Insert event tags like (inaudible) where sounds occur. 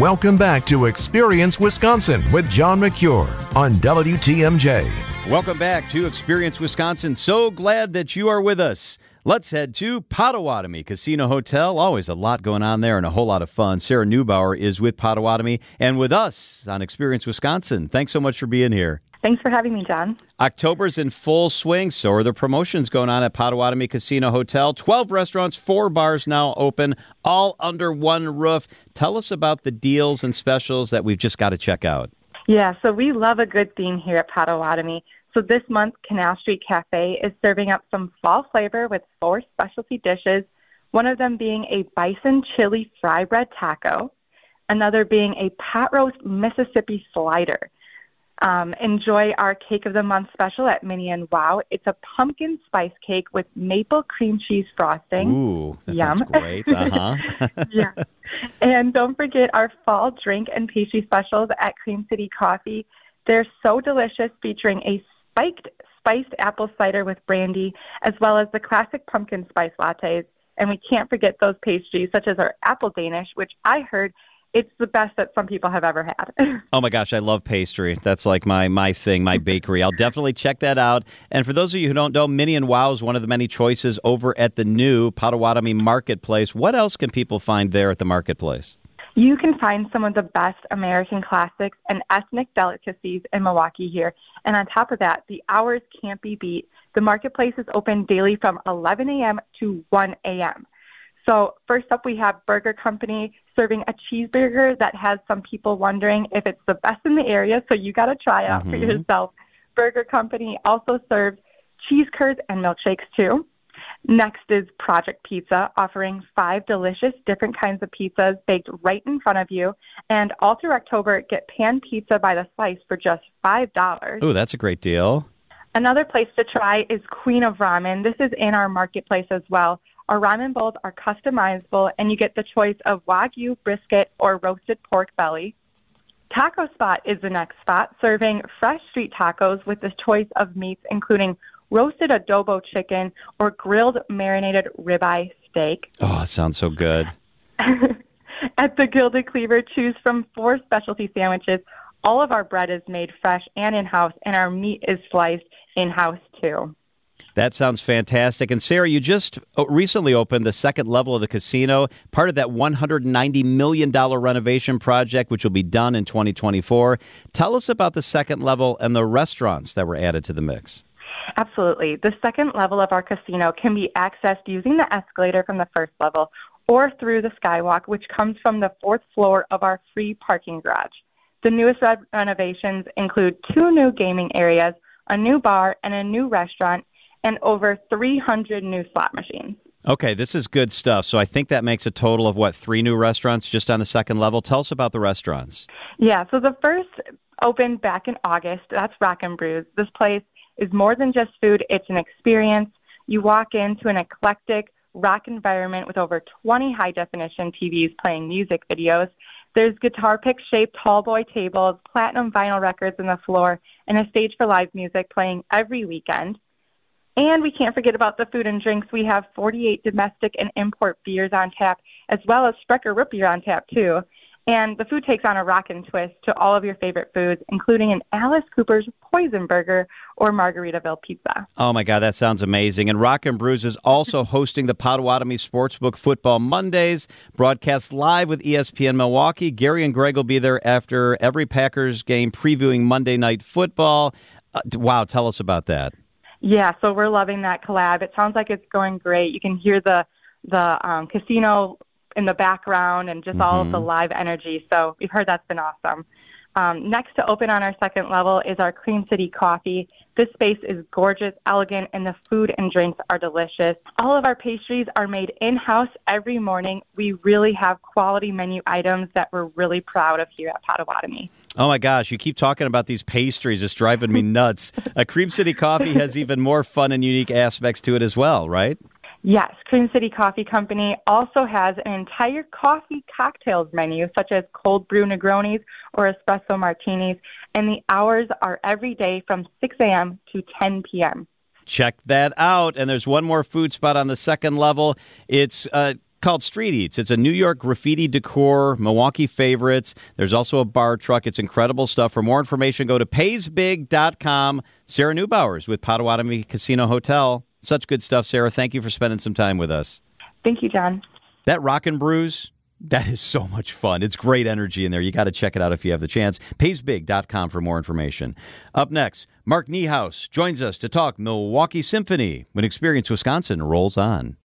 Welcome back to Experience Wisconsin with John Mercure on WTMJ. Welcome back to Experience Wisconsin. So glad that you are with us. Let's head to Potawatomi Casino Hotel. Always a lot going on there and a whole lot of fun. Sarah Neubauer is with Potawatomi and with us on Experience Wisconsin. Thanks so much for being here. Thanks for having me, John. October's in full swing. So are the promotions going on at Potawatomi Casino Hotel. 12 restaurants, four bars now open, all under one roof. Tell us about the deals and specials that we've just got to check out. Yeah, so we love a good theme here at Potawatomi. So this month, Canal Street Cafe is serving up some fall flavor with four specialty dishes, one of them being a bison chili fry bread taco, another being a pot roast Mississippi slider. Um, enjoy our Cake of the Month special at Mini and Wow. It's a pumpkin spice cake with maple cream cheese frosting. Ooh, that Yum. sounds great. Uh huh. (laughs) (laughs) yeah. And don't forget our fall drink and pastry specials at Cream City Coffee. They're so delicious, featuring a spiked spiced apple cider with brandy, as well as the classic pumpkin spice lattes. And we can't forget those pastries, such as our apple Danish, which I heard it's the best that some people have ever had. (laughs) Oh my gosh, I love pastry. That's like my my thing, my bakery. I'll definitely check that out. And for those of you who don't know, Mini and Wow is one of the many choices over at the new Potawatomi Marketplace. What else can people find there at the marketplace? You can find some of the best American classics and ethnic delicacies in Milwaukee here. And on top of that, the hours can't be beat. The marketplace is open daily from 11 a.m. to 1 a.m. So, first up, we have Burger Company serving a cheeseburger that has some people wondering if it's the best in the area. So, you got to try it out for Mhm. yourself. Burger Company also serves cheese curds and milkshakes too. Next is Project Pizza, offering five delicious different kinds of pizzas baked right in front of you. And all through October, get pan pizza by the slice for just $5. Oh, that's a great deal. Another place to try is Queen of Ramen. This is in our marketplace as well. Our ramen bowls are customizable, and you get the choice of Wagyu brisket or roasted pork belly. Taco Spot is the next spot, serving fresh street tacos with the choice of meats, including roasted adobo chicken or grilled marinated ribeye steak. Oh, it sounds so good. (laughs) At the Gilded Cleaver, choose from four specialty sandwiches. All of our bread is made fresh and in house, and our meat is sliced in house too. That sounds fantastic. And Sarah, you just uh, recently opened the second level of the casino, part of that $190 million renovation project, which will be done in 2024. Tell us about the second level and the restaurants that were added to the mix. Absolutely. The second level of our casino can be accessed using the escalator from the first level or through the skywalk, which comes from the fourth floor of our free parking garage. The newest renovations include two new gaming areas, a new bar, and a new restaurant, and over 300 new slot machines. Okay, this is good stuff. So I think that makes a total of what, three new restaurants just on the second level? Tell us about the restaurants. Yeah, so the first opened back in August. That's Rock and Brews. This place is more than just food, it's an experience. You walk into an eclectic rock environment with over 20 high definition TVs playing music videos. There's guitar pick shaped tall boy tables, platinum vinyl records on the floor, and a stage for live music playing every weekend. And we can't forget about the food and drinks. We have 48 domestic and import beers on tap, as well as Sprecher root beer on tap, too. And the food takes on a rockin' twist to all of your favorite foods, including an Alice Cooper's Poison Burger or Margaritaville pizza. Oh my God, that sounds amazing. And Rock and Brews is also (laughs) hosting the Potawatomi Sportsbook Football Mondays, broadcast live with ESPN Milwaukee. Gary and Greg will be there after every Packers game, previewing Monday Night Football. Uh, wow, tell us about that. Yeah, so we're loving that collab. It sounds like it's going great. You can hear the the um, casino in the background and just all of the live energy. So we've heard that's been awesome. Um, next to open on our second level is our Cream City Coffee. This space is gorgeous, elegant, and the food and drinks are delicious. All of our pastries are made in house every morning. We really have quality menu items that we're really proud of here at Potawatomi. Oh my gosh, you keep talking about these pastries. It's driving me nuts. A Cream City Coffee has (laughs) even more fun and unique aspects to it as well, right? Yes, Cream City Coffee Company also has an entire coffee cocktails menu, such as cold brew Negronis or espresso martinis, and the hours are every day from 6 a.m. to 10 p.m. Check that out. And there's one more food spot on the second level. It's uh, called Street Eats. It's a New York graffiti decor, Milwaukee favorites. There's also a bar truck. It's incredible stuff. For more information, go to paysbig.com. Sarah Neubauer's with Potawatomi Casino Hotel. Such good stuff, Sarah. Thank you for spending some time with us. Thank you, John. That Rock and Brews, that is so much fun. It's great energy in there. You got to check it out if you have the chance. Paysbig.com for more information. Up next, Mark Niehaus joins us to talk Milwaukee Symphony when Experience Wisconsin rolls on.